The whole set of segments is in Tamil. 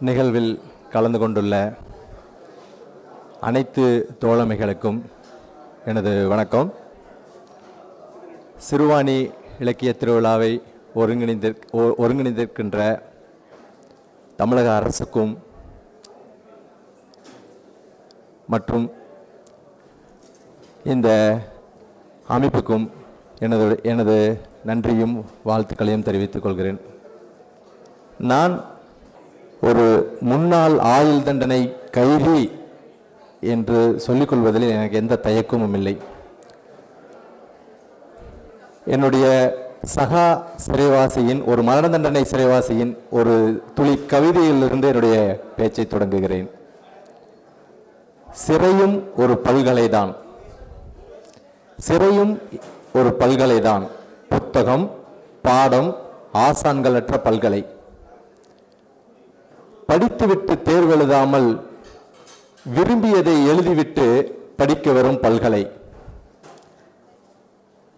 நிகழ்வில் கலந்து கொண்டுள்ள அனைத்து தோழமைகளுக்கும் எனது வணக்கம். சிறுவாணி இலக்கிய திருவிழாவை ஒருங்கிணைந்திருக் ஒ- ஒருங்கிணைந்திருக்கின்ற தமிழக அரசுக்கும் மற்றும் இந்த அமைப்புக்கும் எனது எனது நன்றியும் வாழ்த்துக்களையும் தெரிவித்துக் கொள்கிறேன். நான் ஒரு முன்னாள் ஆயுள் தண்டனை கைதி என்று சொல்லிக்கொள்வதில் எனக்கு எந்த தயக்கமும் இல்லை. என்னுடைய சகா சிறைவாசியின் ஒரு மரண தண்டனை சிறைவாசியின் ஒரு துளி கவிதையிலிருந்து என்னுடைய பேச்சை தொடங்குகிறேன். சிறையும் ஒரு பல்கலைதான். சிறையும் ஒரு பல்கலைதான். புத்தகம் பாடம் ஆசான்களற்ற பல்கலை. படித்துவிட்டு தேர்வெழுதாமல் விரும்பியதை எழுதிவிட்டு படிக்க வரும் பல்கலை.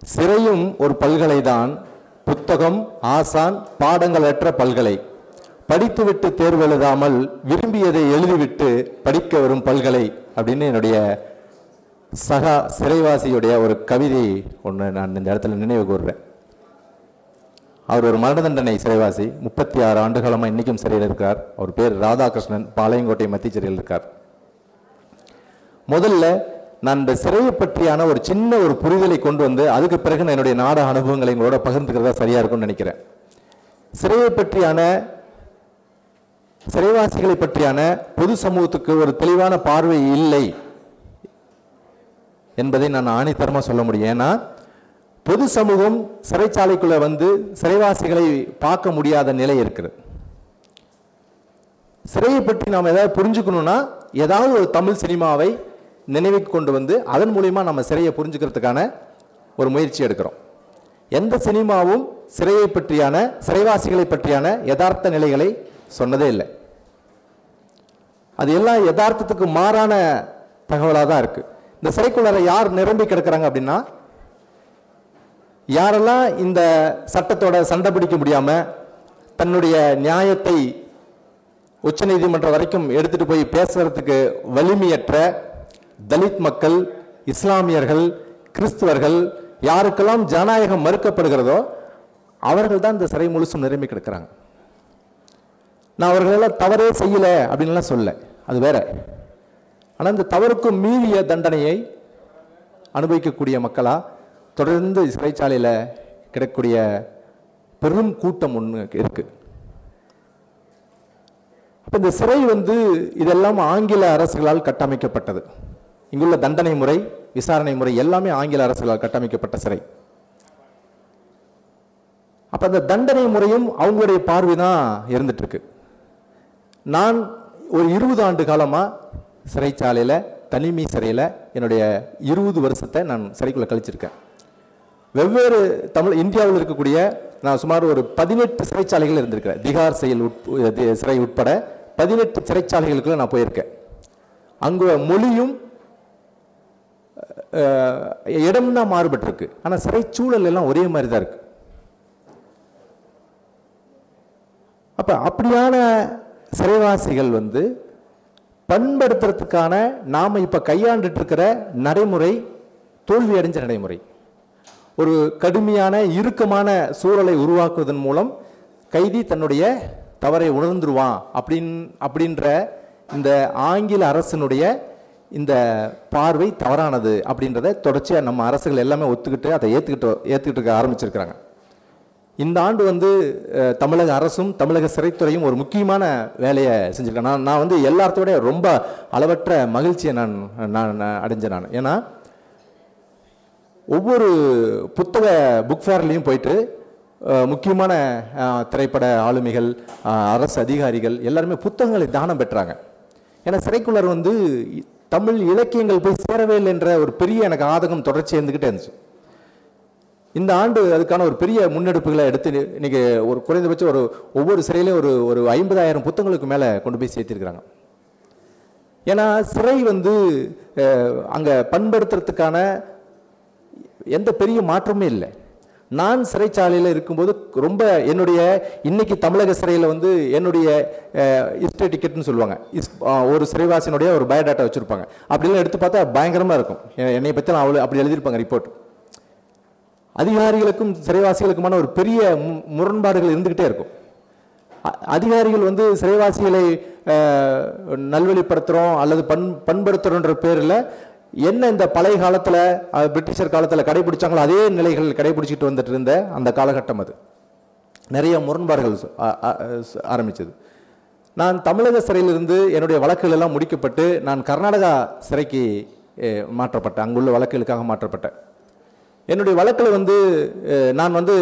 சிறையும் ஒரு பல்கலைதான் புத்தகம் ஆசான் பாடங்களற்ற பல்கலை. படித்துவிட்டு தேர்வெழுதாமல் விரும்பியதை எழுதிவிட்டு படிக்க வரும் பல்கலை அப்படின்னு என்னுடைய சகா சிறைவாசியுடைய ஒரு கவிதை ஒன்று நான் இந்த இடத்துல நினைவு கூறுறேன். அவர் ஒரு மரண தண்டனை சிறைவாசி முப்பத்தி ஆறு ஆண்டுகாலமாக இன்றைக்கும் சிறையில் இருக்கார். அவர் பேர் ராதாகிருஷ்ணன் பாளையங்கோட்டை மத்திய சிறையில் இருக்கார். முதல்ல நான் இந்த சிறையை பற்றியான ஒரு சின்ன ஒரு புரிதலை கொண்டு வந்து அதுக்கு பிறகு நான் என்னுடைய நாட அனுபவங்களை உங்களோட பகிர்ந்துக்கிறதா சரியா இருக்கும்னு நினைக்கிறேன். சிறையை பற்றியான சிறைவாசிகளை பற்றியான பொது சமூகத்துக்கு ஒரு தெளிவான பார்வை இல்லை என்பதை நான் ஆணித்தரமாக சொல்ல முடியும். ஏன்னா பொது சமூகம் சிறைச்சாலைக்குள்ள வந்து சிறைவாசிகளை பார்க்க முடியாத நிலை இருக்கிறது சிறையை பற்றி நாம் ஏதாவது புரிஞ்சுக்கணும்னா ஏதாவது ஒரு தமிழ் சினிமாவை நினைவுக்கு கொண்டு வந்து அதன் மூலிமா நம்ம சிறையை புரிஞ்சுக்கிறதுக்கான ஒரு முயற்சி எடுக்கிறோம். எந்த சினிமாவும் சிறையை பற்றியான சிறைவாசிகளை பற்றியான யதார்த்த நிலைகளை சொன்னதே இல்லை. அது எல்லாம் யதார்த்தத்துக்கு மாறான தகவலாக தான் இருக்குது இந்த சிறைக்குள்ளார யார் நிரம்பி கிடக்கிறாங்க அப்படின்னா யாரெல்லாம் இந்த சட்டத்தோட சண்டை பிடிக்க முடியாமல் தன்னுடைய நியாயத்தை உச்சநீதிமன்றம் வரைக்கும் எடுத்துகிட்டு போய் பேசுகிறதுக்கு வலிமையற்ற தலித் மக்கள் இஸ்லாமியர்கள் கிறிஸ்துவர்கள் யாருக்கெல்லாம் ஜனநாயகம் மறுக்கப்படுகிறதோ அவர்கள் தான் இந்த சிறை முழுசும் நிரம்பி கிடக்கிறாங்க. நான் அவர்களெல்லாம் தவறே செய்யலை அப்படின்லாம் சொல்ல. அது வேற. ஆனால் இந்த தவறுக்கும் மீறிய தண்டனையை அனுபவிக்கக்கூடிய மக்களாக தொடர்ந்து சிறைச்சாலையில் கிடக்கக்கூடிய பெரும் கூட்டம் ஒன்று இருக்குது அப்போ இந்த சிறை வந்து இதெல்லாம் ஆங்கில அரசுகளால் கட்டமைக்கப்பட்டது. இங்குள்ள தண்டனை முறை விசாரணை முறை எல்லாமே ஆங்கில அரசுகளால் கட்டமைக்கப்பட்ட சிறை. அப்போ அந்த தண்டனை முறையும் அவங்களுடைய பார்வை தான் இருந்துட்டுருக்கு. நான் ஒரு இருபது ஆண்டு காலமாக சிறைச்சாலையில் தனிமை சிறையில் என்னுடைய இருபது வருஷத்தை நான் சிறைக்குள்ளே கழிச்சிருக்கேன். வெவ்வேறு தமிழ் இந்தியாவில் இருக்கக்கூடிய நான் சுமார் ஒரு பதினெட்டு சிறைச்சாலைகள் இருந்திருக்கிறேன். திகார் செயல் உட் சிறை உட்பட பதினெட்டு சிறைச்சாலைகளுக்குள்ள நான் போயிருக்கேன். அங்கே மொழியும் இடம் தான் மாறுபட்டிருக்கு. ஆனால் சிறைச்சூழல் எல்லாம் ஒரே மாதிரி தான் இருக்கு. அப்போ அப்படியான சிறைவாசிகள் வந்து பண்படுத்துறதுக்கான நாம் இப்போ கையாண்டுட்டு இருக்கிற நடைமுறை தோல்வி அடைஞ்ச நடைமுறை. ஒரு கடுமையான இறுக்கமான சூழலை உருவாக்குவதன் மூலம் கைதி தன்னுடைய தவறை உணர்ந்துருவான் அப்படின் அப்படின்ற இந்த ஆங்கில அரசினுடைய இந்த பார்வை தவறானது அப்படின்றத தொடர்ச்சியாக நம்ம அரசுகள் எல்லாமே ஒத்துக்கிட்டு அதை ஏற்றுக்கிட்டு ஏற்றுக்கிட்டு இருக்க ஆரம்பிச்சிருக்கிறாங்க. இந்த ஆண்டு வந்து தமிழக அரசும் தமிழக சிறைத்துறையும் ஒரு முக்கியமான வேலையை செஞ்சுருக்கேன் நான் நான் வந்து எல்லாத்தோடைய ரொம்ப அளவற்ற மகிழ்ச்சியை நான் நான் நான் அடைஞ்சேன் நான். ஏன்னா ஒவ்வொரு புத்தக புக் ஃபேர்லேயும் போயிட்டு முக்கியமான திரைப்பட ஆளுமைகள் அரசு அதிகாரிகள் எல்லாருமே புத்தகங்களை தானம் பெற்றாங்க. ஏன்னா சிறைக்குள்ளர் வந்து தமிழ் இலக்கியங்கள் போய் சேரவே இல்லை என்ற ஒரு பெரிய எனக்கு ஆதகம் தொடர்ச்சி இருந்துக்கிட்டே இருந்துச்சு. இந்த ஆண்டு அதுக்கான ஒரு பெரிய முன்னெடுப்புகளை எடுத்து இன்னைக்கு ஒரு குறைந்தபட்சம் ஒரு ஒவ்வொரு சிறையிலையும் ஒரு ஒரு ஐம்பதாயிரம் புத்தகங்களுக்கு மேலே கொண்டு போய் சேர்த்திருக்கிறாங்க. ஏன்னா சிறை வந்து அங்கே பண்படுத்துறதுக்கான எந்த பெரிய மாற்றமே இல்லை. நான் சிறைச்சாலையில் இருக்கும்போது ரொம்ப என்னுடைய இன்னைக்கு தமிழக சிறையில் வந்து என்னுடைய ஹிஸ்டரி டிக்கெட்னு சொல்லுவாங்க. இஸ் ஒரு சிறைவாசியினுடைய ஒரு பயோடாட்டா வச்சுருப்பாங்க. அப்படிலாம் எடுத்து பார்த்தா பயங்கரமாக இருக்கும். என்னை பற்றி நான் அவ்வளோ அப்படி எழுதியிருப்பாங்க ரிப்போர்ட் அதிகாரிகளுக்கும் சிறைவாசிகளுக்குமான ஒரு பெரிய முரண்பாடுகள் இருந்துக்கிட்டே இருக்கும். அதிகாரிகள் வந்து சிறைவாசிகளை நல்வழிப்படுத்துகிறோம் அல்லது பண் பண்படுத்துகிறோன்ற பேரில் என்ன இந்த பழைய காலத்தில் பிரிட்டிஷர் காலத்தில் கடைபிடிச்சாங்களோ அதே நிலைகள் கடைபிடிச்சிட்டு வந்துட்டு இருந்த அந்த காலகட்டம் அது. நிறைய முரண்பாடுகள் ஆரம்பித்தது நான் தமிழக சிறையிலிருந்து என்னுடைய வழக்குகள் எல்லாம் முடிக்கப்பட்டு நான் கர்நாடகா சிறைக்கு மாற்றப்பட்டேன். அங்குள்ள வழக்குகளுக்காக மாற்றப்பட்டேன். என்னுடைய வழக்கில் வந்து நான் வந்து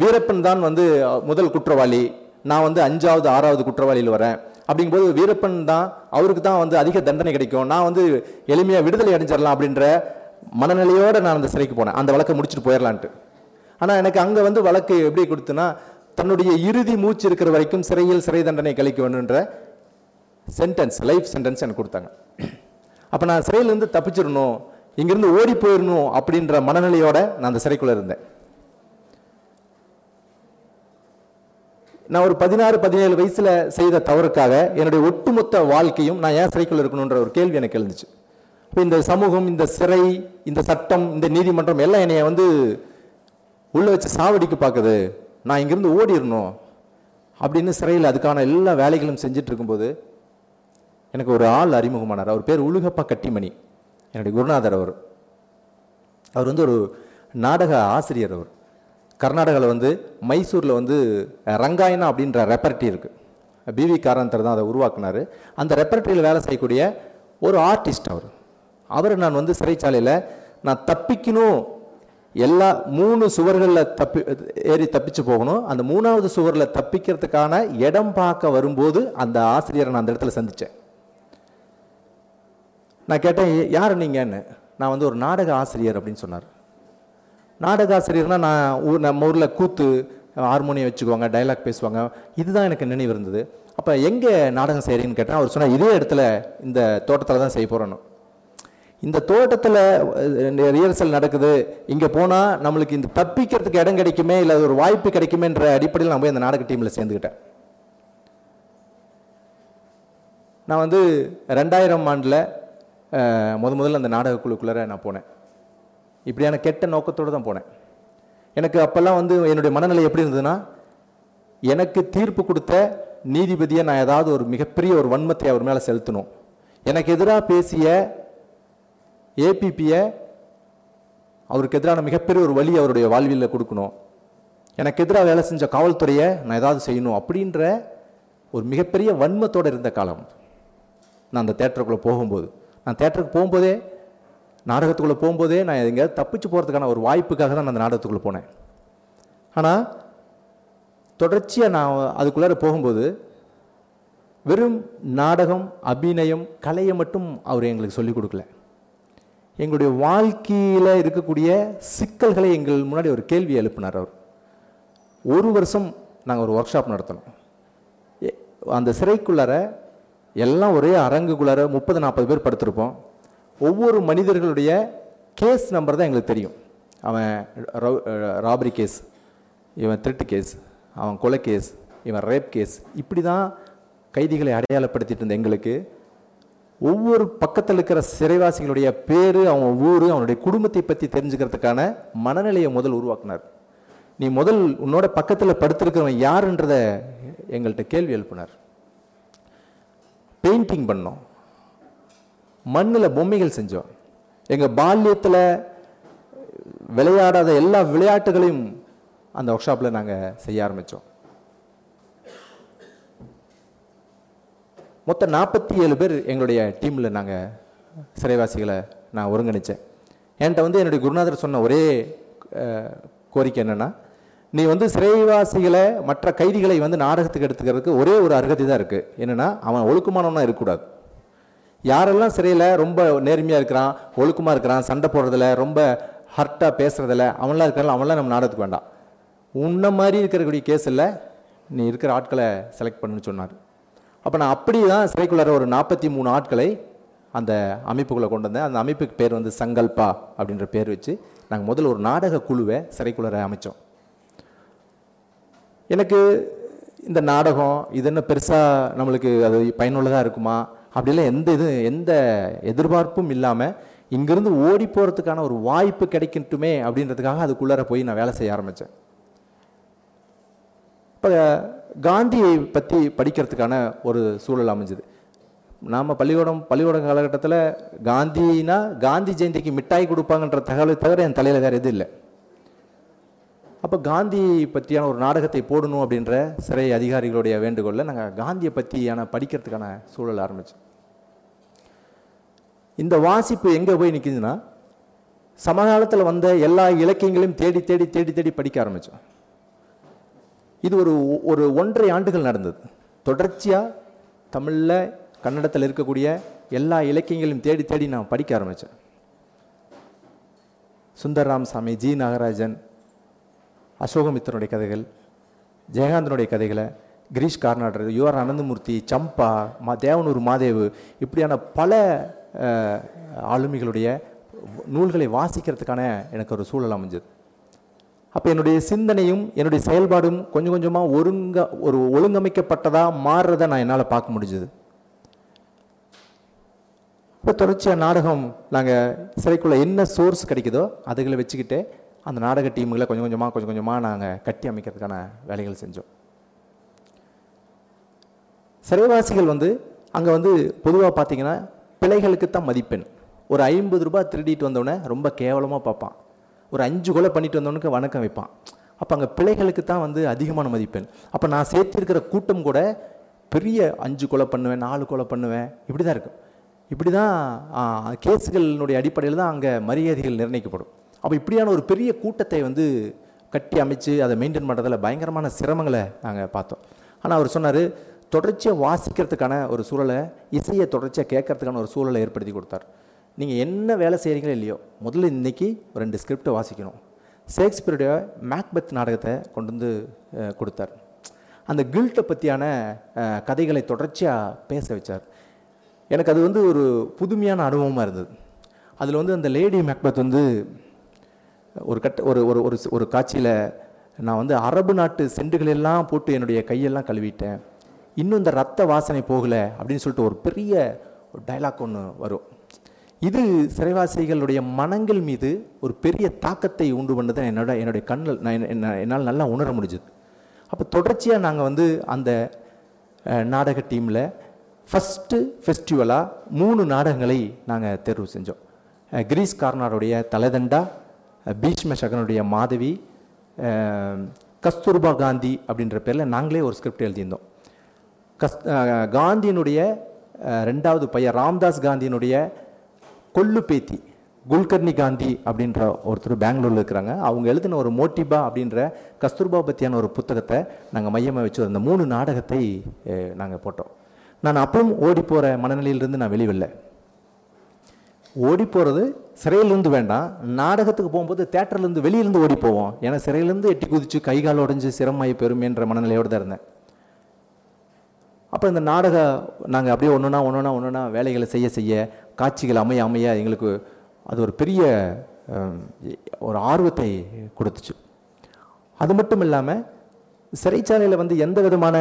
வீரப்பன் தான் வந்து முதல் குற்றவாளி. நான் வந்து அஞ்சாவது ஆறாவது குற்றவாளியில் வரேன். அப்படிங்கும்போது வீரப்பன் தான் அவருக்கு தான் வந்து அதிக தண்டனை கிடைக்கும். நான் வந்து எளிமையாக விடுதலை அடைஞ்சிடலாம் அப்படின்ற மனநிலையோடு நான் அந்த சிறைக்கு போனேன். அந்த வழக்கை முடிச்சுட்டு போயிடலான்ட்டு. ஆனால் எனக்கு அங்கே வந்து வழக்கு எப்படி கொடுத்துன்னா தன்னுடைய இறுதி மூச்சு இருக்கிற வரைக்கும் சிறையில் சிறை தண்டனை கழிக்க வேணுன்ற சென்டென்ஸ் லைஃப் சென்டென்ஸ் எனக்கு கொடுத்தாங்க. அப்போ நான் சிறையிலேருந்து தப்பிச்சிடணும் இங்கேருந்து ஓடி போயிடணும் அப்படின்ற மனநிலையோடு நான் அந்த சிறைக்குள்ளே இருந்தேன். நான் ஒரு பதினாறு பதினேழு வயசில் செய்த தவறுக்காக என்னுடைய ஒட்டுமொத்த வாழ்க்கையும் நான் ஏன் சிறைக்குள் இருக்கணுன்ற ஒரு கேள்வி எனக்கு எழுந்துச்சு. இப்போ இந்த சமூகம் இந்த சிறை இந்த சட்டம் இந்த நீதிமன்றம் எல்லாம் என்னைய வந்து உள்ளே வச்சு சாவடிக்கு பார்க்குது நான் இங்கேருந்து ஓடிடணும் அப்படின்னு சிறையில் அதுக்கான எல்லா வேலைகளும் செஞ்சுட்டு இருக்கும்போது எனக்கு ஒரு ஆள் அறிமுகமானார். அவர் பேர் உலுகப்பா கட்டிமணி. என்னுடைய குருநாதர் அவர். அவர் வந்து ஒரு நாடக ஆசிரியர் அவர். கர்நாடகாவில் வந்து மைசூரில் வந்து ரங்காயனா அப்படின்ற ரெப்பர்ட்டி இருக்குது பிவி காரந்தர் தான் அதை உருவாக்குனார். அந்த ரெப்பர்ட்டரியில் வேலை செய்யக்கூடிய ஒரு ஆர்டிஸ்ட் அவர். அவரை நான் வந்து சிறைச்சாலையில் நான் தப்பிக்கணும். எல்லா மூணு சுவர்களில் தப்பி ஏறி தப்பிச்சு போகணும். அந்த மூணாவது சுவரில் தப்பிக்கிறதுக்கான இடம் பார்க்க வரும்போது அந்த ஆசிரியரை நான் அந்த இடத்துல சந்தித்தேன் நான் கேட்டேன் யார் நீங்கன்னு? நான் வந்து ஒரு நாடக ஆசிரியர் அப்படின்னு சொன்னார். நாடக ஆசிரியர்னா நான் ஊர் நம்ம ஊரில் கூத்து ஹார்மோனியம் வச்சுக்குவாங்க டைலாக் பேசுவாங்க. இதுதான் எனக்கு நினைவு இருந்தது. அப்போ எங்கே நாடகம் செய்கிறீங்கன்னு கேட்டால் அவர் சொன்னார் இதே இடத்துல இந்த தோட்டத்தில் தான் செய்ய போகிறோன்னு இந்த தோட்டத்தில் ரிஹர்சல் நடக்குது. இங்கே போனால் நம்மளுக்கு இந்த தப்பிக்கிறதுக்கு இடம் கிடைக்குமே இல்லை ஒரு வாய்ப்பு கிடைக்குமேன்ற அடிப்படையில் நான் போய் அந்த நாடக டீமில் சேர்ந்துக்கிட்டேன் நான் வந்து ரெண்டாயிரம் ஆண்டில் முத முதல்ல அந்த நாடக குழுக்குள்ளார நான் போனேன். இப்படியான கெட்ட நோக்கத்தோடு தான் போனேன். எனக்கு அப்போல்லாம் வந்து என்னுடைய மனநிலை எப்படி இருந்ததுன்னா எனக்கு தீர்ப்பு கொடுத்த நீதிபதியை நான் ஏதாவது ஒரு மிகப்பெரிய ஒரு வன்மத்தை அவர் மேலே செலுத்தணும். எனக்கு எதிராக பேசிய ஏபிபியை அவருக்கு எதிரான மிகப்பெரிய ஒரு வழி அவருடைய வாழ்வியலில் கொடுக்கணும். எனக்கு எதிராக வேலை செஞ்ச காவல்துறையை நான் ஏதாவது செய்யணும் அப்படின்ற ஒரு மிகப்பெரிய வன்மத்தோடு இருந்த காலம். நான் அந்த தேட்டருக்குள்ளே போகும்போது. நான் தேட்டருக்கு போகும்போதே நாடகத்துக்குள்ளே போகும்போதே நான் எங்கேயாவது தப்பிச்சு போகிறதுக்கான ஒரு வாய்ப்புக்காக தான் நான் அந்த நாடகத்துக்குள்ளே போனேன். ஆனால் தொடர்ச்சியாக நான் அதுக்குள்ளார போகும்போது வெறும் நாடகம் அபிநயம் கலையை மட்டும் அவர் எங்களுக்கு சொல்லிக் கொடுக்கல. எங்களுடைய வாழ்க்கையில் இருக்கக்கூடிய சிக்கல்களை எங்கள் முன்னாடி ஒரு கேள்வி எழுப்பினார் அவர். ஒரு வருஷம் நாங்கள் ஒரு ஒர்க் ஷாப் நடத்தினோம் அந்த சிறைக்குள்ளார எல்லாம் ஒரே அரங்குக்குள்ளார முப்பது நாற்பது பேர் படுத்திருப்போம். ஒவ்வொரு மனிதர்களுடைய கேஸ் நம்பர் தான் எங்களுக்கு தெரியும். அவன் ராபரி கேஸ் இவன் திருட்டு கேஸ் அவன் கொலை கேஸ் இவன் ரேப் கேஸ் இப்படி தான் கைதிகளை அடையாளப்படுத்திட்டு இருந்த எங்களுக்கு. ஒவ்வொரு பக்கத்தில் இருக்கிற சிறைவாசிகளுடைய பேர் அவன் ஊர் அவனுடைய குடும்பத்தை பற்றி தெரிஞ்சுக்கிறதுக்கான மனநிலையை முதல் உருவாக்குனார். நீ முதல் உன்னோட பக்கத்தில் படுத்திருக்கிறவன் யாருன்றத எங்கள்கிட்ட கேள்வி எழுப்பினார். பெயிண்டிங் பண்ணோம். மண்ணில் பொம்மைகள் செஞ்சோம். எங்கள் பால்யத்தில் விளையாடாத எல்லா விளையாட்டுகளையும் அந்த ஒர்க் ஷாப்பில் நாங்கள் செய்ய ஆரம்பித்தோம் மொத்தம் நாற்பத்தி ஏழு பேர் எங்களுடைய டீமில் நாங்கள் சிறைவாசிகளை நான் ஒருங்கிணைச்சேன். என்கிட்ட வந்து என்னுடைய குருநாதர் சொன்ன ஒரே கோரிக்கை என்னென்னா நீ வந்து சிறைவாசிகளை மற்ற கைதிகளை வந்து நாடகத்துக்கு எடுத்துக்கிறதுக்கு ஒரே ஒரு அருகதை தான் இருக்குது என்னென்னா அவன் ஒழுக்கமானவனாக இருக்கக்கூடாது. யாரெல்லாம் சிறையில் ரொம்ப நேர்மையாக இருக்கிறான் ஒழுக்கமாக இருக்கிறான் சண்டை போடுறதில்ல ரொம்ப ஹர்ட்டாக பேசுகிறதில்ல அவன்லாம் இருக்கிறான் அவன்லாம் நம்ம நாடகத்துக்கு வேண்டாம். உன்ன மாதிரி இருக்கக்கூடிய கேஸில் நீ இருக்கிற ஆட்களை செலக்ட் பண்ணுன்னு சொன்னார். அப்போ நான் அப்படி தான் சிறைக்குள்ளார ஒரு நாற்பத்தி மூணு ஆட்களை அந்த அமைப்புக்குள்ளே கொண்டு வந்தேன். அந்த அமைப்புக்கு பேர் வந்து சங்கல்பா அப்படின்ற பேர் வச்சு நாங்கள் முதல்ல ஒரு நாடக குழுவை சிறைக்குள்ளார அமைச்சோம். எனக்கு இந்த நாடகம் இது என்ன பெருசாக நம்மளுக்கு அது பயனுள்ளதாக இருக்குமா? அப்படிலாம் எந்த இது எந்த எதிர்பார்ப்பும் இல்லாமல் இங்கேருந்து ஓடி போகிறதுக்கான ஒரு வாய்ப்பு கிடைக்கட்டுமே அப்படின்றதுக்காக அதுக்குள்ளார போய் நான் வேலை செய்ய ஆரம்பித்தேன் இப்போ காந்தியை பற்றி படிக்கிறதுக்கான ஒரு சூழல் அமைஞ்சுது. நாம் பள்ளிக்கூடம் பள்ளிக்கூட காலகட்டத்தில் காந்தினா காந்தி ஜெயந்திக்கு மிட்டாய் கொடுப்பாங்கன்ற தகவலை தவிர என் தலையில் வேறு எதுவும் இல்லை. அப்போ காந்தி பற்றியான ஒரு நாடகத்தை போடணும் அப்படின்ற சிறை அதிகாரிகளுடைய வேண்டுகோளில் நாங்கள் காந்தியை பற்றியான படிக்கிறதுக்கான சூழல் ஆரம்பித்தோம் இந்த வாசிப்பு எங்கே போய் நிற்கிதுன்னா சமகாலத்தில் வந்த எல்லா இலக்கியங்களையும் தேடி தேடி தேடி தேடி படிக்க ஆரம்பித்தோம் இது ஒரு ஒரு ஒன்றரை ஆண்டுகள் நடந்தது. தொடர்ச்சியாக தமிழில் கன்னடத்தில் இருக்கக்கூடிய எல்லா இலக்கியங்களையும் தேடி தேடி நான் படிக்க ஆரம்பித்தேன் சுந்தர் ராமசாமி ஜி நாகராஜன் அசோகமித்தனுடைய கதைகள் ஜெயகாந்தனுடைய கதைகளை கிரீஷ் கார்நாடர் யுவர் அனந்தமூர்த்தி சம்பா மா தேவனூர் மாதேவு இப்படியான பல ஆளுமைகளுடைய நூல்களை வாசிக்கிறதுக்கான எனக்கு ஒரு சூழல் அமைஞ்சது. அப்போ என்னுடைய சிந்தனையும் என்னுடைய செயல்பாடும் கொஞ்சம் கொஞ்சமாக ஒருங்க ஒரு ஒழுங்கமைக்கப்பட்டதாக மாறுறதை நான் என்னால் பார்க்க முடிஞ்சது. இப்போ தொடர்ச்சியாக நாடகம் நாங்கள் சிறைக்குள்ள என்ன சோர்ஸ் கிடைக்குதோ அதுகளை வச்சுக்கிட்டு அந்த நாடக டீமுகளை கொஞ்சம் கொஞ்சமாக கொஞ்சம் கொஞ்சமாக நாங்கள் கட்டி அமைக்கிறதுக்கான வேலைகள் செஞ்சோம். சிறைவாசிகள் வந்து அங்கே வந்து பொதுவாக பார்த்திங்கன்னா பிழைகளுக்கு தான் மதிப்பெண். ஒரு ஐம்பது ரூபாய் திருடிட்டு வந்தவொடனே ரொம்ப கேவலமாக பார்ப்பான். ஒரு அஞ்சு கொலை பண்ணிட்டு வந்தவனுக்கு வணக்கம் வைப்பான். அப்போ அங்கே பிழைகளுக்கு தான் வந்து அதிகமான மதிப்பெண். அப்போ நான் சேர்த்திருக்கிற கூட்டம் கூட பெரிய அஞ்சு கொலை பண்ணுவேன் நாலு கொலை பண்ணுவேன். இப்படி தான் இருக்கும். இப்படி தான் கேஸுகளினுடைய அடிப்படையில் தான் அங்கே மரியாதைகள் நிர்ணயிக்கப்படும். அப்போ இப்படியான ஒரு பெரிய கூட்டத்தை வந்து கட்டி அமைச்சு அதை மெயின்டைன் பண்ணுறதில் பயங்கரமான சிரமங்களை நாங்கள் பார்த்தோம். ஆனால் அவர் சொன்னார் தொடர்ச்சியாக வாசிக்கிறதுக்கான ஒரு சூழலை இசையை தொடர்ச்சியாக கேட்கறதுக்கான ஒரு சூழலை ஏற்படுத்தி கொடுத்தார். நீங்கள் என்ன வேலை செய்கிறீங்களோ இல்லையோ முதல்ல இன்றைக்கி ரெண்டு ஸ்கிரிப்டை வாசிக்கணும். ஷேக்ஸ்பியருடைய மேக்பெத் நாடகத்தை கொண்டு வந்து கொடுத்தார். அந்த கில்ட்டை பற்றியான கதைகளை தொடர்ச்சியாக பேச வச்சார். எனக்கு அது வந்து ஒரு புதுமையான அனுபவமாக இருந்தது. அதில் வந்து அந்த லேடி மேக்பெத் வந்து ஒரு கட்ட ஒரு ஒரு ஒரு ஒரு காட்சியில் நான் வந்து அரபு நாட்டு செண்டுகளெல்லாம் போட்டு என்னுடைய கையெல்லாம் கழுவிட்டேன். இன்னும் இந்த ரத்த வாசனை போகலை அப்படின்னு சொல்லிட்டு ஒரு பெரிய ஒரு டைலாக் ஒன்று வரும். இது சிறைவாசிகளுடைய மனங்கள் மீது ஒரு பெரிய தாக்கத்தை உண்டு பண்ணதை. என்னோட என்னுடைய கண்ணில் நான் என்னால் நல்லா உணர முடிஞ்சது. அப்போ தொடர்ச்சியாக நாங்கள் வந்து அந்த நாடக டீமில் ஃபஸ்ட்டு ஃபெஸ்டிவலாக மூணு நாடகங்களை நாங்கள் தேர்வு செஞ்சோம். கிரீஸ் கார்னாருடைய தலைதண்டா பீஷ்ம சகனுடைய மாதவி கஸ்தூர்பா காந்தி அப்படின்ற பேரில் நாங்களே ஒரு ஸ்கிரிப்ட் எழுதியிருந்தோம். கஸ் காந்தியினுடைய ரெண்டாவது பையன் ராம்தாஸ் காந்தியினுடைய கொல்லு பேத்தி குல்கர்னி காந்தி அப்படின்ற ஒருத்தர் பெங்களூரில் இருக்கிறாங்க. அவங்க எழுதின ஒரு மோட்டிபா அப்படின்ற கஸ்தூர்பா பற்றியான ஒரு புத்தகத்தை நாங்கள் மையமாக வச்சு அந்த மூணு நாடகத்தை நாங்கள் போட்டோம். நான் அப்பவும் ஓடி போகிற மனநிலையிலிருந்து நான் வெளிவில்லை ஓடி போகிறது சிறையிலேருந்து வேண்டாம். நாடகத்துக்கு போகும்போது தேட்டர்லேருந்து வெளியிலேருந்து ஓடி போவோம். ஏன்னா சிறையிலேருந்து எட்டி குதிச்சு கை கால் உடஞ்சி சிரமமாயி பெருமைன்ற மனநிலையோடு தான் இருந்தேன். அப்போ இந்த நாடக நாங்கள் அப்படியே ஒன்றுனா ஒன்றுனா ஒன்றுனா வேலைகளை செய்ய செய்ய காட்சிகள் அமைய அமைய எங்களுக்கு அது ஒரு பெரிய ஒரு ஆர்வத்தை கொடுத்துச்சு. அது மட்டும் இல்லாமல் சிறைச்சாலையில் வந்து எந்த விதமான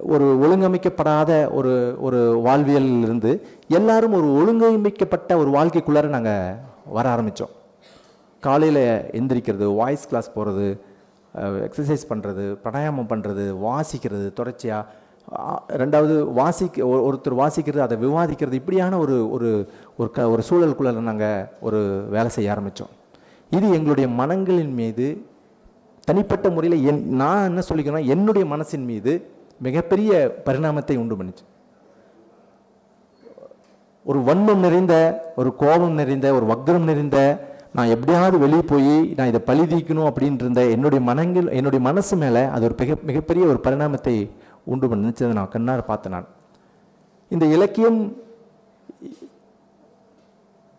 ஒரு ஒழுங்கமைக்கப்படாத ஒரு ஒரு வாழ்வியல் இருந்து எல்லாரும் ஒரு ஒழுங்கமைக்கப்பட்ட ஒரு வாழ்க்கைக்குள்ளார நாங்கள் வர ஆரம்பித்தோம் காலையில் எந்திரிக்கிறது வாய்ஸ் கிளாஸ் போகிறது எக்ஸசைஸ் பண்ணுறது பிராணாயாமம் பண்ணுறது வாசிக்கிறது தொடர்ச்சியாக ரெண்டாவது வாசிக்க ஒருத்தர் வாசிக்கிறது அதை விவாதிக்கிறது இப்படியான ஒரு ஒரு ஒரு க ஒரு சூழலுக்குள்ள நாங்கள் ஒரு வேலை செய்ய ஆரம்பித்தோம் இது எங்களுடைய மனங்களின் மீது தனிப்பட்ட முறையில் என் நான் என்ன சொல்லிக்கிறேன்னா என்னுடைய மனசின் மீது மிகப்பெரிய பரிணாமத்தை உண்டு பண்ணிச்சு. ஒரு வன்மம் நிறைந்த ஒரு கோபம் நிறைந்த ஒரு வக்ரம் நிறைந்த நான் எப்படியாவது வெளியே போய் நான் இதை பழி தீக்கணும் அப்படின்ட்டு இருந்த என்னுடைய மனங்கள் என்னுடைய மனசு மேலே அது ஒரு மிக மிகப்பெரிய ஒரு பரிணாமத்தை உண்டு நினைச்சதை நான் கண்ணார பார்த்தேன் நான். இந்த இலக்கியம்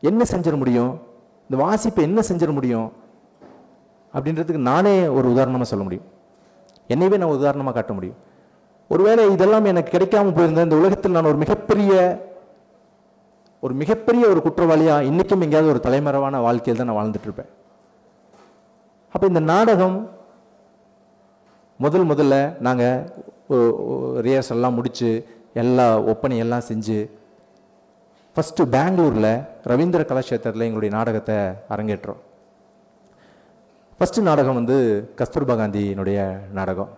என்ன செஞ்சிட முடியும்? இந்த வாசிப்பை என்ன செஞ்சிட முடியும்? அப்படின்றதுக்கு நானே ஒரு உதாரணமாக சொல்ல முடியும். என்னையவே நான் உதாரணமாக காட்ட முடியும். ஒருவேளை இதெல்லாம் எனக்கு கிடைக்காம போயிருந்தேன் இந்த உலகத்தில் நான் ஒரு மிகப்பெரிய ஒரு மிகப்பெரிய ஒரு குற்றவாளியாக இன்றைக்கும் எங்கேயாவது ஒரு தலைமறைவான வாழ்க்கையில் தான் நான் வாழ்ந்துட்டு இருப்பேன். அப்போ இந்த நாடகம் முதல் முதல்ல நாங்கள் ரிஹர்சல் எல்லாம் முடித்து எல்லா ஒப்பனையெல்லாம் செஞ்சு ஃபஸ்ட்டு பெங்களூரில் ரவீந்திர கலாட்சேத்திரத்தில் எங்களுடைய நாடகத்தை அரங்கேற்றோம். ஃபஸ்ட்டு நாடகம் வந்து கஸ்தூர்பா காந்தியினுடைய நாடகம்.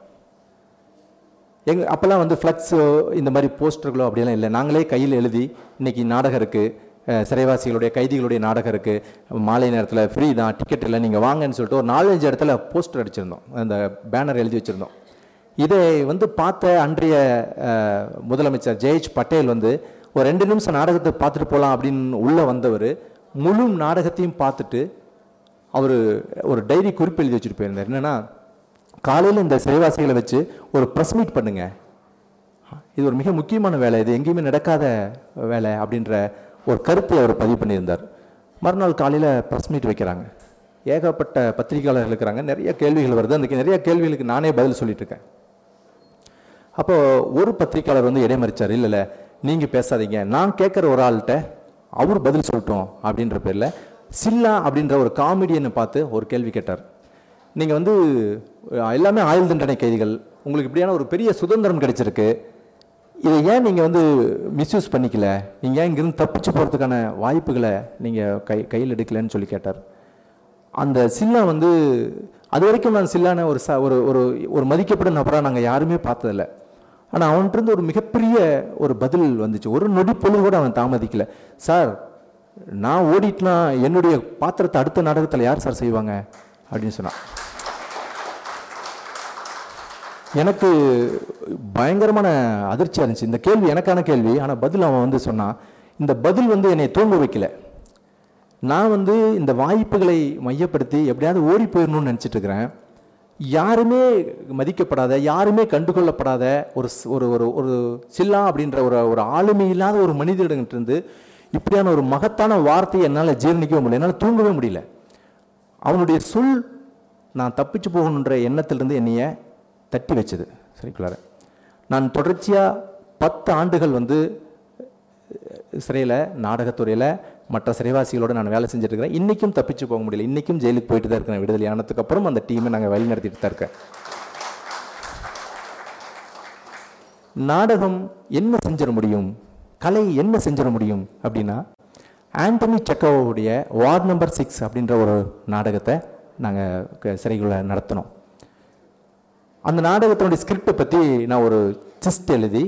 எங் அப்போல்லாம் வந்து ஃப்ளக்ஸோ இந்த மாதிரி போஸ்டர்களோ அப்படிலாம் இல்லை. நாங்களே கையில் எழுதி இன்றைக்கி நாடகம் இருக்குது சிறைவாசிகளுடைய கைதிகளுடைய நாடகம் இருக்குது மாலை நேரத்தில் ஃப்ரீ தான் டிக்கெட் இல்லை நீங்கள் வாங்கன்னு சொல்லிட்டு ஒரு நாலஞ்சு இடத்துல போஸ்டர் அடிச்சிருந்தோம். அந்த பேனர் எழுதி வச்சுருந்தோம். இதை வந்து பார்த்த அன்றைய முதலமைச்சர் ஜெயஜ் பட்டேல் வந்து ஒரு ரெண்டு நிமிஷம் நாடகத்தை பார்த்துட்டு போகலாம் அப்படின்னு உள்ளே வந்தவர் முழு நாடகத்தையும் பார்த்துட்டு அவர் ஒரு டைரி குறிப்பு எழுதி வச்சுட்டு போயிருந்தார். என்னன்னா காலையில் இந்த சிறைவாசிகளை வச்சு ஒரு ப்ரெஸ் மீட் பண்ணுங்க. இது ஒரு மிக முக்கியமான வேலை. இது எங்கேயுமே நடக்காத வேலை அப்படின்ற ஒரு கருத்தை அவர் பதிவு பண்ணியிருந்தார். மறுநாள் காலையில் ப்ரெஸ் மீட் வைக்கிறாங்க. ஏகப்பட்ட பத்திரிகையாளர்கள் இருக்கிறாங்க. நிறைய கேள்விகள் வருது. அந்த நிறைய கேள்விகளுக்கு நானே பதில் சொல்லிட்டு இருக்கேன். அப்போ ஒரு பத்திரிக்கையாளர் வந்து இடைமறிச்சார் இல்லை இல்லை நீங்கள் பேசாதீங்க. நான் கேட்குற ஒரு ஆள்கிட்ட அவர் பதில் சொல்லட்டும் அப்படின்ற பேரில் சில்லா அப்படின்ற ஒரு காமெடியனை பார்த்து ஒரு கேள்வி கேட்டார். நீங்கள் வந்து எல்லாமே ஆயுள் தண்டனை கைதிகள். உங்களுக்கு இப்படியான ஒரு பெரிய சுதந்திரம் கிடைச்சிருக்கு. இதை ஏன் நீங்கள் வந்து மிஸ்யூஸ் பண்ணிக்கல? நீங்கள் ஏன் இங்கிருந்து தப்பிச்சு போகிறதுக்கான வாய்ப்புகளை நீங்கள் கை கையில் எடுக்கலன்னு சொல்லி கேட்டார். அந்த சில்லா வந்து அது வரைக்கும் நான் சில்லான ஒரு ச ஒரு ஒரு ஒரு மதிக்கப்படும் நபராக நாங்கள் யாருமே பார்த்ததில்ல. ஆனால் அவன்கிட்ட ஒரு மிகப்பெரிய ஒரு பதில் வந்துச்சு. ஒரு நொடி பொழுது கூட அவன் தாமதிக்கலை. சார் நான் ஓடிட்டுனா என்னுடைய பாத்திரத்தை அடுத்த நாடகத்தில் யார் சார் செய்வாங்க? அப்படின்னு சொன்னான். எனக்கு பயங்கரமான அதிர்ச்சியாக இருந்துச்சு. இந்த கேள்வி எனக்கான கேள்வி. ஆனால் பதில் அவன் வந்து சொன்னான் இந்த பதில் வந்து என்னை தூங்க வைக்கல. நான் வந்து இந்த வாய்ப்புகளை மையப்படுத்தி எப்படியாவது ஓடி போயிடணும்னு நினச்சிட்டு இருக்கிறேன். யாருமே மதிக்கப்படாத யாருமே கண்டுகொள்ளப்படாத ஒரு ஒரு ஒரு ஒரு சில்லா அப்படின்ற ஒரு ஒரு ஆளுமை இல்லாத ஒரு மனிதனிடங்கிட்டிருந்து இப்படியான ஒரு மகத்தான வார்த்தையை என்னால் ஜீர்ணிக்கவே முடியல. என்னால் தூங்கவே முடியல. அவனுடைய சொல் நான் தப்பிச்சு போகணுன்ற எண்ணத்திலிருந்து என்னைய தட்டி வச்சது. சரிக்குள்ளார நான் தொடர்ச்சியாக பத்து ஆண்டுகள் வந்து சிறையில் நாடகத்துறையில் மற்ற சிறைவாசிகளோடு நான் வேலை செஞ்சுட்டு இன்றைக்கும் தப்பிச்சு போக முடியல. இன்றைக்கும் ஜெயிலுக்கு போயிட்டு தான் இருக்கிறேன் விடுதலை. ஆனதுக்கப்புறம் அந்த டீமை நாங்கள் வழி நடத்திட்டு தான் இருக்கேன். நாடகம் என்ன செஞ்சிட முடியும்? கலை என்ன செஞ்சிட முடியும்? அப்படின்னா ஆண்டனி செக்கோவுடைய வார்டு நம்பர் சிக்ஸ் அப்படின்ற ஒரு நாடகத்தை நாங்கள் சிறைக்குள்ளே நடத்தினோம். அந்த நாடகத்தினுடைய ஸ்கிரிப்டை பற்றி நான் ஒரு செஸ்ட் எழுதி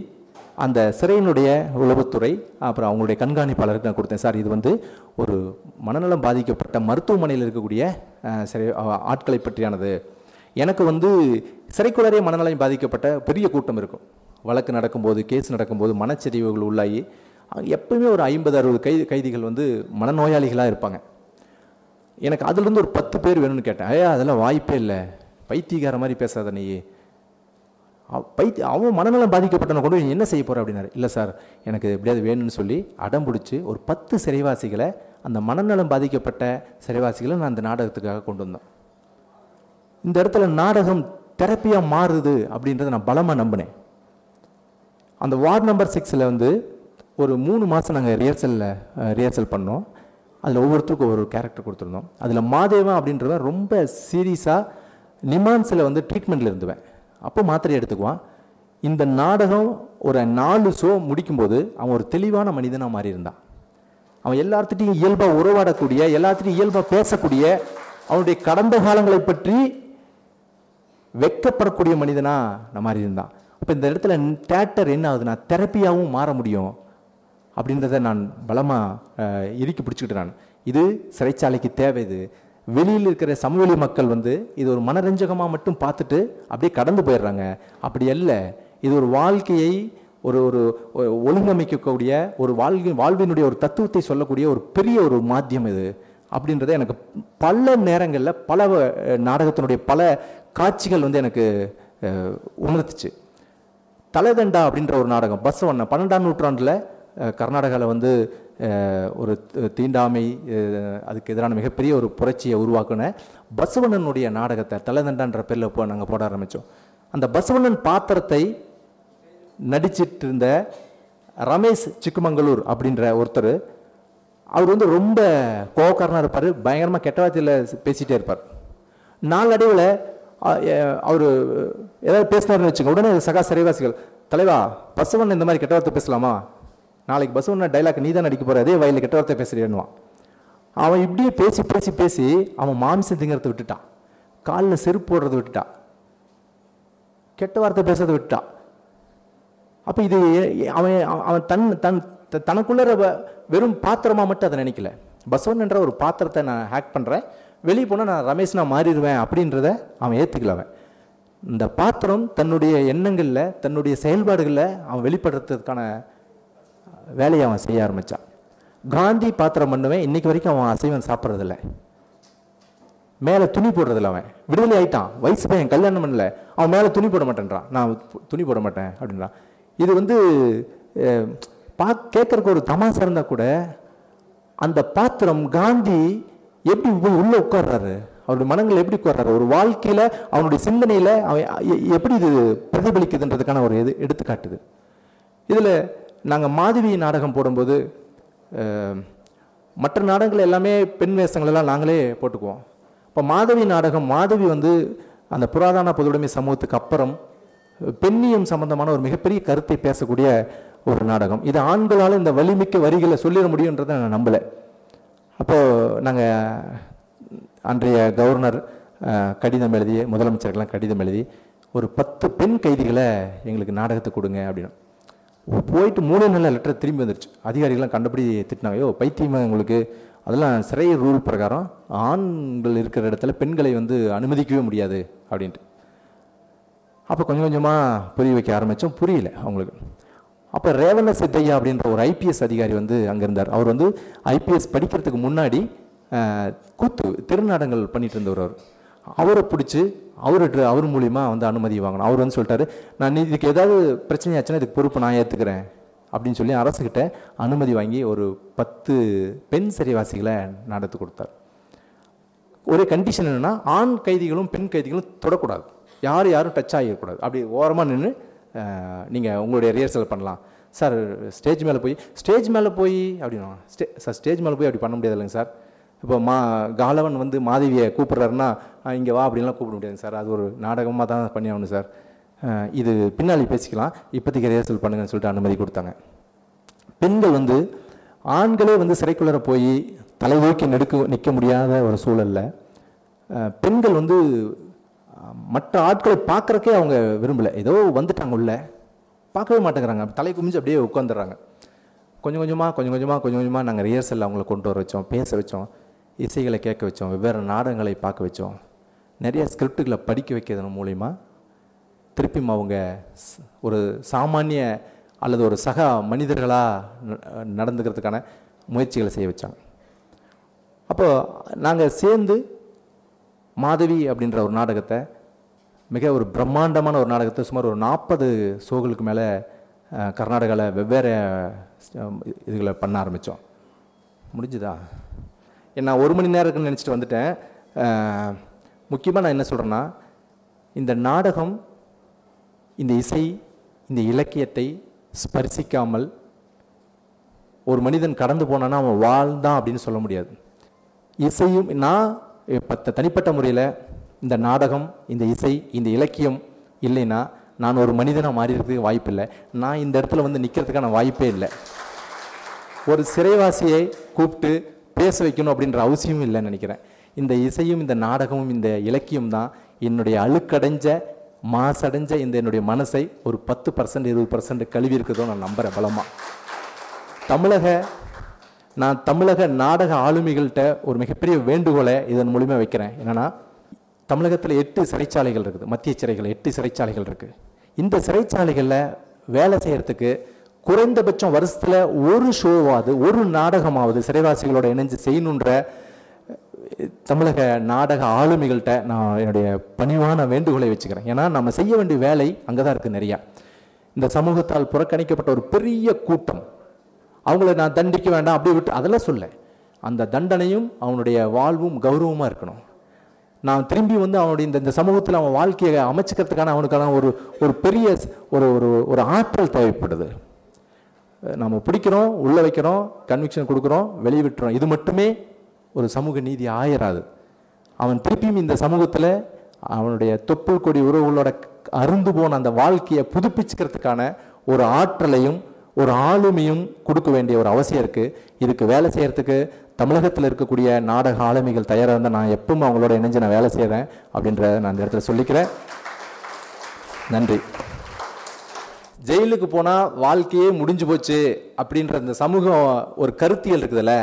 அந்த சிறையினுடைய உளவுத்துறை அப்புறம் அவங்களுடைய கண்காணிப்பாளருக்கு நான் கொடுத்தேன். சார் இது வந்து ஒரு மனநலம் பாதிக்கப்பட்ட மருத்துவமனையில் இருக்கக்கூடிய சிறை ஆட்களை பற்றியானது. எனக்கு வந்து சிறைக்குள்ளரே மனநலம் பாதிக்கப்பட்ட பெரிய கூட்டம் இருக்கும். வழக்கு நடக்கும்போது கேஸ் நடக்கும்போது மனச்சரிவுகள் உள்ளாகி அங்க எப்பவுமே ஒரு ஐம்பது அறுபது கைது கைதிகள் வந்து மனநோயாளிகளாக இருப்பாங்க. எனக்கு அதுலேருந்து ஒரு பத்து பேர் வேணும்னு கேட்டேன். ஏ அதெல்லாம் வாய்ப்பே இல்லை. பைத்தியகார மாதிரி பேசாத நீ. வைத்திய அவன் மனநலம் பாதிக்கப்பட்டவனை கொண்டு என்ன செய்ய போற அப்படின்னாரு. இல்லை சார் எனக்கு எப்படியாவது வேணும்னு சொல்லி அடம் பிடிச்சி ஒரு பத்து சிறைவாசிகளை அந்த மனநலம் பாதிக்கப்பட்ட சிறைவாசிகளை நான் அந்த நாடகத்துக்காக கொண்டு வந்தோம் இந்த இடத்துல நாடகம் தெரப்பியாக மாறுது அப்படின்றத நான் பலமாக நம்பினேன். அந்த வார்டு நம்பர் சிக்ஸில் வந்து ஒரு மூணு மாதம் நாங்கள் ரிஹர்சலில் ரிஹர்சல் பண்ணோம். அதில் ஒவ்வொருத்தருக்கும் ஒரு கேரக்டர் கொடுத்துருந்தோம். அதில் மாதேவன் அப்படின்றவன் ரொம்ப சீரியஸாக நிமான்ஸில் வந்து ட்ரீட்மெண்ட்டில் இருந்துவேன். அப்போ மாத்திரை எடுத்துக்குவான். இந்த நாடகம் ஒரு நாலு ஷோ முடிக்கும்போது அவன் ஒரு தெளிவான மனிதனாக மாறியிருந்தான். அவன் எல்லாத்துட்டையும் இயல்பாக உறவாடக்கூடிய எல்லாத்துட்டையும் இயல்பாக பேசக்கூடிய அவனுடைய கடந்த காலங்களை பற்றி வெட்கப்படக்கூடிய மனிதனாக நான் மாறி இருந்தான் அப்போ இந்த இடத்துல தேட்டர் என்ன ஆகுதுன்னா தெரப்பியாகவும் மாற முடியும் அப்படின்றத நான் பலமாக இறுக்கி பிடிச்சிக்கிட்டு நான். இது சிறைச்சாலைக்கு தேவை இது. வெளியில் இருக்கிற சமவெளி மக்கள் வந்து இது ஒரு மனரஞ்சகமாக மட்டும் பார்த்துட்டு அப்படியே கடந்து போயிடுறாங்க. அப்படி அல்ல. இது ஒரு வாழ்க்கையை ஒரு ஒரு ஒழுங்கமைக்கக்கூடிய ஒரு வாழ்க்கை வாழ்வினுடைய ஒரு தத்துவத்தை சொல்லக்கூடிய ஒரு பெரிய ஒரு மாத்தியம் இது அப்படின்றத எனக்கு பல நேரங்களில் பல நாடகத்தினுடைய பல காட்சிகள் வந்து எனக்கு உணர்த்துச்சு. தலைதண்டா அப்படின்ற ஒரு நாடகம் பஸ்வண்ண பன்னெண்டாம் நூற்றாண்டில் கர்நாடகாவில் வந்து ஒரு தீண்டாமை அதுக்கு எதிரான மிகப்பெரிய ஒரு புரட்சியை உருவாக்குன பசவண்ணனுடைய நாடகத்தை தலைதண்டான்ற பேரில் இப்போ நாங்கள் போட ஆரம்பித்தோம் அந்த பசவண்ணன் பாத்திரத்தை நடிச்சிட்டு இருந்த ரமேஷ் சிக்குமங்களூர் அப்படின்ற ஒருத்தர் அவர் வந்து ரொம்ப கோவக்காரனாக இருப்பார் பயங்கரமாக கெட்ட வார்த்தையில் பேசிகிட்டே இருப்பார். நாளடைவில் அவர் ஏதாவது பேசினார்னு வச்சுங்க உடனே சகா சிறைவாசிகள் தலைவா பசுவன் இந்த மாதிரி கெட்ட வார்த்தை பேசலாமா? நாளைக்கு பசுவன் டைலாக் நீ தான் நடிக்க போகிற அதே வயலில் கெட்ட வார்த்தை பேசுகிறேன்னுவான் அவன் இப்படியே பேசி பேசி பேசி அவன் மாமிசம் திங்கிறத விட்டுட்டான். காலில் செருப்பு போடுறத விட்டுட்டான். கெட்ட வார்த்தை பேசுறதை விட்டுட்டான். அப்போ இது அவன் அவன் தன் தன் த- தனக்குள்ள வ- வெறும் பாத்திரமாக மட்டும் அதை நினைக்கல. பசவன் என்ற ஒரு பாத்திரத்தை நான் ஹேக் பண்ணுறேன் வெளியே போனால் நான் ரமேஷ் நான் மாறிடுவேன் அப்படின்றத அவன் ஏற்றுக்கலவன் இந்த பாத்திரம் தன்னுடைய எண்ணங்களில் தன்னுடைய செயல்பாடுகளில் அவன் வெளிப்படுறதுக்கான வேலையை அவன் செய்ய ஆரம்பித்தான் காந்தி பாத்திரம் பண்ணுவேன். இன்றைக்கி வரைக்கும் அவன் அசைவன் சாப்பிட்றதில்ல. மேலே துணி போடுறதில்ல அவன். விடுதலை ஆயிட்டான். வயசு பையன் கல்யாணம் பண்ணல. அவன் மேலே துணி போட மாட்டேன்றான். நான் துணி போட மாட்டேன் அப்படின்றான். இது வந்து பா கேட்குறக்கு ஒரு தமாசா இருந்தால் கூட அந்த பாத்திரம் காந்தி எப்படி போய் உள்ளே உட்கார்றாரு? அவருடைய மனங்கள் எப்படி உட்கார்றாரு? ஒரு வாழ்க்கையில் அவனுடைய சிந்தனையில் அவன் எப்படி இது பிரதிபலிக்குதுன்றதுக்கான ஒரு இது எடுத்துக்காட்டுது. இதில் நாங்கள் மாதவி நாடகம் போடும்போது மற்ற நாடகங்கள் எல்லாமே பெண் வேஷங்களெல்லாம் நாங்களே போட்டுக்குவோம். இப்போ மாதவி நாடகம் மாதவி வந்து அந்த புராதன பொதுவுடைமை சமூகத்துக்கு அப்புறம் பெண்ணியம் சம்பந்தமான ஒரு மிகப்பெரிய கருத்தை பேசக்கூடிய ஒரு நாடகம். இது ஆண்களால் இந்த வலிமிக்க வரிகளை சொல்லிட முடியுன்றதை நான் நம்பலை. அப்போது நாங்கள் அன்றைய கவர்னர் கடிதம் எழுதி முதலமைச்சர்கள்லாம் கடிதம் எழுதி ஒரு பத்து பெண் கைதிகளை எங்களுக்கு நாடகத்தை கொடுங்க அப்படின்னு போயிட்டு மூணு நல்ல லெட்டர் திரும்பி வந்துருச்சு. அதிகாரிகள்லாம் கண்டபடி திட்டினாங்க. ஐயோ பைத்தியமா உங்களுக்கு அதெல்லாம் சிறை ரூல் பிரகாரம் ஆண்கள் இருக்கிற இடத்துல பெண்களை வந்து அனுமதிக்கவே முடியாது அப்படின்ட்டு. அப்போ கொஞ்சம் கொஞ்சமாக புரிய வைக்க ஆரம்பித்தோம் புரியல அவங்களுக்கு. அப்போ ரேவண்ண சித்தையா அப்படின்ற ஒரு ஐபிஎஸ் அதிகாரி வந்து அங்கே இருந்தார். அவர் வந்து ஐபிஎஸ் படிக்கிறதுக்கு முன்னாடி கூத்து திருநாடங்கள் பண்ணிட்டு இருந்தவர் அவர். அவரை பிடிச்சி அவர்கிட்ட அவர் மூலிமா வந்து அனுமதி வாங்கணும். அவர் வந்து சொல்லிட்டாரு நான் நீ இதுக்கு ஏதாவது பிரச்சனையாச்சுன்னா இதுக்கு பொறுப்பு நான் ஏற்றுக்கிறேன் அப்படின்னு சொல்லி அரசுக்கிட்ட அனுமதி வாங்கி ஒரு பத்து பெண் சிறைவாசிகளை நடத்து கொடுத்தார். ஒரே கண்டிஷன் என்னன்னா ஆண் கைதிகளும் பெண் கைதிகளும் தொடக்கூடாது. யார் யாரும் டச் ஆகிடக்கூடாது. அப்படி ஓரமாக நின்று நீங்கள் உங்களுடைய ரிஹர்சல் பண்ணலாம். சார் ஸ்டேஜ் மேலே போய் ஸ்டேஜ் மேலே போய் அப்படின்னா ஸ்டே சார் ஸ்டேஜ் மேலே போய் அப்படி பண்ண முடியாது இல்லைங்க சார். இப்போ மா காலவன் வந்து மாதவியை கூப்பிட்றாருன்னா இங்கே வா அப்படின்லாம் கூப்பிட முடியாதுங்க சார். அது ஒரு நாடகமாக தான் பண்ணி ஆகணும் சார். இது பின்னாடி பேசிக்கலாம். இப்போதைக்கு ரிஹர்சல் பண்ணுங்கன்னு சொல்லிட்டு அனுமதி கொடுத்தாங்க. பெண்கள் வந்து ஆண்களே வந்து சிறைக்குள்ளர போய் தலைநோக்கி நெடுக்க நிற்க முடியாத ஒரு சூழலில் பெண்கள் வந்து மற்ற ஆட்களை பார்க்கறக்கே அவங்க விரும்பலை. ஏதோ வந்துட்டாங்க உள்ள. பார்க்கவே மாட்டேங்கிறாங்க. தலை குமிஞ்சு அப்படியே உட்காந்துடுறாங்க கொஞ்சம் கொஞ்சமாக கொஞ்சம் கொஞ்சமாக கொஞ்சம் கொஞ்சமாக நாங்கள் ரிஹர்சலில் அவங்கள கொண்டு வர வச்சோம் பேச வச்சோம் இசைகளை கேட்க வச்சோம் வெவ்வேறு நாடகங்களை பார்க்க வச்சோம். நிறைய ஸ்கிரிப்டுகளை படிக்க வைக்கிறதன் மூலிமா திருப்பியும் அவங்க ஒரு சாமானிய அல்லது ஒரு சக மனிதர்களாக நடந்துக்கிறதுக்கான முயற்சிகளை செய்ய வச்சாங்க. அப்போது நாங்கள் சேர்ந்து மாதவி அப்படின்ற ஒரு நாடகத்தை மிக ஒரு பிரம்மாண்டமான ஒரு நாடகத்தை சுமார் ஒரு நாற்பது ஷோகளுக்கு மேலே கர்நாடகாவில் வெவ்வேறு இதுகளை பண்ண ஆரம்பித்தோம். முடிஞ்சுதா? நான் ஒரு மணி நேரம் இருக்குன்னு நினச்சிட்டு வந்துட்டேன். முக்கியமாக நான் என்ன சொல்கிறேன்னா இந்த நாடகம் இந்த இசை இந்த இலக்கியத்தை ஸ்பர்சிக்காமல் ஒரு மனிதன் கடந்து போனான்னா அவன் வாழ்ந்தான் அப்படின்னு சொல்ல முடியாது. இசையும் நான் இப்ப தனிப்பட்ட முறையில் இந்த நாடகம் இந்த இசை இந்த இலக்கியம் இல்லைன்னா நான் ஒரு மனிதனாக மாறிறதுக்கு வாய்ப்பில்லை. நான் இந்த இடத்துல வந்து நிற்கிறதுக்கான வாய்ப்பே இல்லை. ஒரு சிறைவாசியை கூப்பிட்டு பேச வைக்கணும் அப்படின்ற அவசியமும் இல்லைன்னு நினைக்கிறேன். இந்த இசையும் இந்த நாடகமும் இந்த இலக்கியம் தான் என்னுடைய அழுக்கடைஞ்ச மாசடைஞ்ச இந்த என்னுடைய மனசை ஒரு பத்து பர்சன்ட் இருபது பர்சன்ட் கழுவி இருக்கிறதோ நான் நம்புகிறேன் பலமாக தமிழக நான் தமிழக நாடக ஆளுமைகள்கிட்ட ஒரு மிகப்பெரிய வேண்டுகோளை இதன் மூலிமா வைக்கிறேன். என்னன்னா தமிழகத்தில் எட்டு சிறைச்சாலைகள் இருக்குது. மத்திய சிறைகள் எட்டு சிறைச்சாலைகள் இருக்குது இந்த சிறைச்சாலைகளில் வேலை செய்கிறதுக்கு குறைந்தபட்சம் வருஷத்தில் ஒரு ஷோவாவது ஒரு நாடகமாவது சிறைவாசிகளோட இணைஞ்சு செய்யணுன்ற தமிழக நாடக ஆளுமைகள்கிட்ட நான் என்னுடைய பணிவான வேண்டுகோளை வச்சுக்கிறேன். ஏன்னா நம்ம செய்ய வேண்டிய வேலை அங்கே தான் இருக்குது நிறையா. இந்த சமூகத்தால் புறக்கணிக்கப்பட்ட ஒரு பெரிய கூட்டம். அவங்கள நான் தண்டிக்க வேண்டாம் அப்படியே விட்டு அதெல்லாம் சொல்ல. அந்த தண்டனையும் அவனுடைய வாழ்வும் கௌரவமாக இருக்கணும். நான் திரும்பி வந்து அவனுடைய இந்த இந்த சமூகத்தில் அவன் வாழ்க்கையை அமைச்சுக்கிறதுக்கான அவனுக்கான ஒரு ஒரு பெரிய ஒரு ஒரு ஒரு ஆற்றல் தேவைப்படுது. நம்ம பிடிக்கிறோம் உள்ளே வைக்கிறோம் கன்விக்ஷன் கொடுக்குறோம் வெளியே விட்டுறோம். இது மட்டுமே ஒரு சமூக நீதி ஆயிராது. அவன் திருப்பியும் இந்த சமூகத்தில் அவனுடைய தொப்புள் கொடி உறவுகளோட அருந்து போன அந்த வாழ்க்கையை புதுப்பிச்சுக்கிறதுக்கான ஒரு ஆற்றலையும் ஒரு ஆளுமையும் கொடுக்க வேண்டிய ஒரு அவசியம் இருக்குது இதுக்கு வேலை செய்கிறதுக்கு தமிழகத்தில் இருக்கக்கூடிய நாடக ஆளுமைகள் தயாராக இருந்தால் நான் எப்பவும் அவங்களோட இணைஞ்சு நான் வேலை செய்கிறேன் அப்படின்றத நான் இந்த இடத்துல சொல்லிக்கிறேன். நன்றி. ஜெயிலுக்கு போனால் வாழ்க்கையே முடிஞ்சு போச்சு அப்படின்ற இந்த சமூகம் ஒரு கருத்தியல் இருக்குதுல்ல?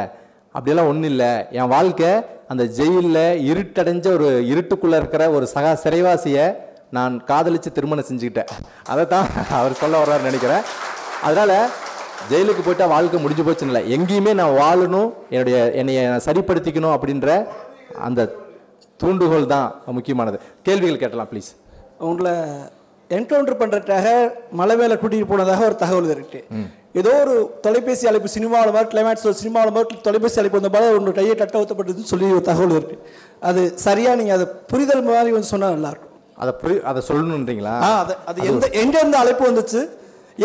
அப்படியெல்லாம் ஒன்றும் இல்லை. என் வாழ்க்கை அந்த ஜெயிலில் இருட்டடைஞ்ச ஒரு இருட்டுக்குள்ளே இருக்கிற ஒரு சகா சிறைவாசியை நான் காதலித்து திருமணம் செஞ்சுக்கிட்டேன். அதை தான் அவர் சொல்ல வர்றாருன்னு நினைக்கிறேன். அதனால் ஜெயிலுக்கு போயிட்டா வாழ்க்கை முடிஞ்சு போச்சுன்னு இல்லை. எங்கேயுமே நான் வாழணும் என்னுடைய என்னைய நான் சரிப்படுத்திக்கணும் அப்படின்ற அந்த தூண்டுகோல் தான் முக்கியமானது. கேள்விகள் கேட்டலாம் ப்ளீஸ் உங்களை என்கவுண்டர் பண்ணுறதுக்காக மலை மேலே கூட்டிகிட்டு போனதாக ஒரு தகவல் இருக்கு. ஏதோ ஒரு தொலைபேசி அழைப்பு சினிமாவில் மாதிரி கிளைமேக்ஸ் சினிமாவில் மாதிரி தொலைபேசி அழைப்பு வந்த மாதிரி உங்கள் கையை கட்ட ஊற்றப்பட்டதுன்னு சொல்லி ஒரு தகவல் இருக்கு. அது சரியா நீங்கள் அதை புரிதல் மாதிரி வந்து சொன்னால் நல்லாயிருக்கும் அதை புரி அதை சொல்லணுன்றீங்களா? ஆ அது அது எந்த எங்க இருந்து அழைப்பு வந்துச்சு?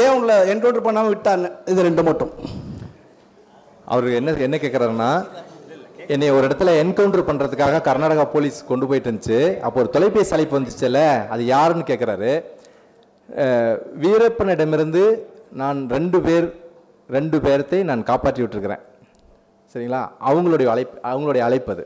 ஏன் உங்களை என்கவுண்டர் பண்ணாமல் விட்டாங்க இது ரெண்டு மட்டும். அவர் என்ன என்ன கேட்குறாருன்னா என்னை ஒரு இடத்துல என்கவுண்டர் பண்ணுறதுக்காக கர்நாடகா போலீஸ் கொண்டு போயிட்டு இருந்துச்சு. அப்போ ஒரு தொலைபேசி அழைப்பு வந்துச்சுல்ல அது யாருன்னு கேட்குறாரு வீரப்பனிடமிருந்து நான் ரெண்டு பேர் ரெண்டு பேர்த்தை நான் காப்பாற்றி விட்டுருக்கிறேன். சரிங்களா? அவங்களுடைய அழைப்பு அவங்களுடைய அழைப்பு அது.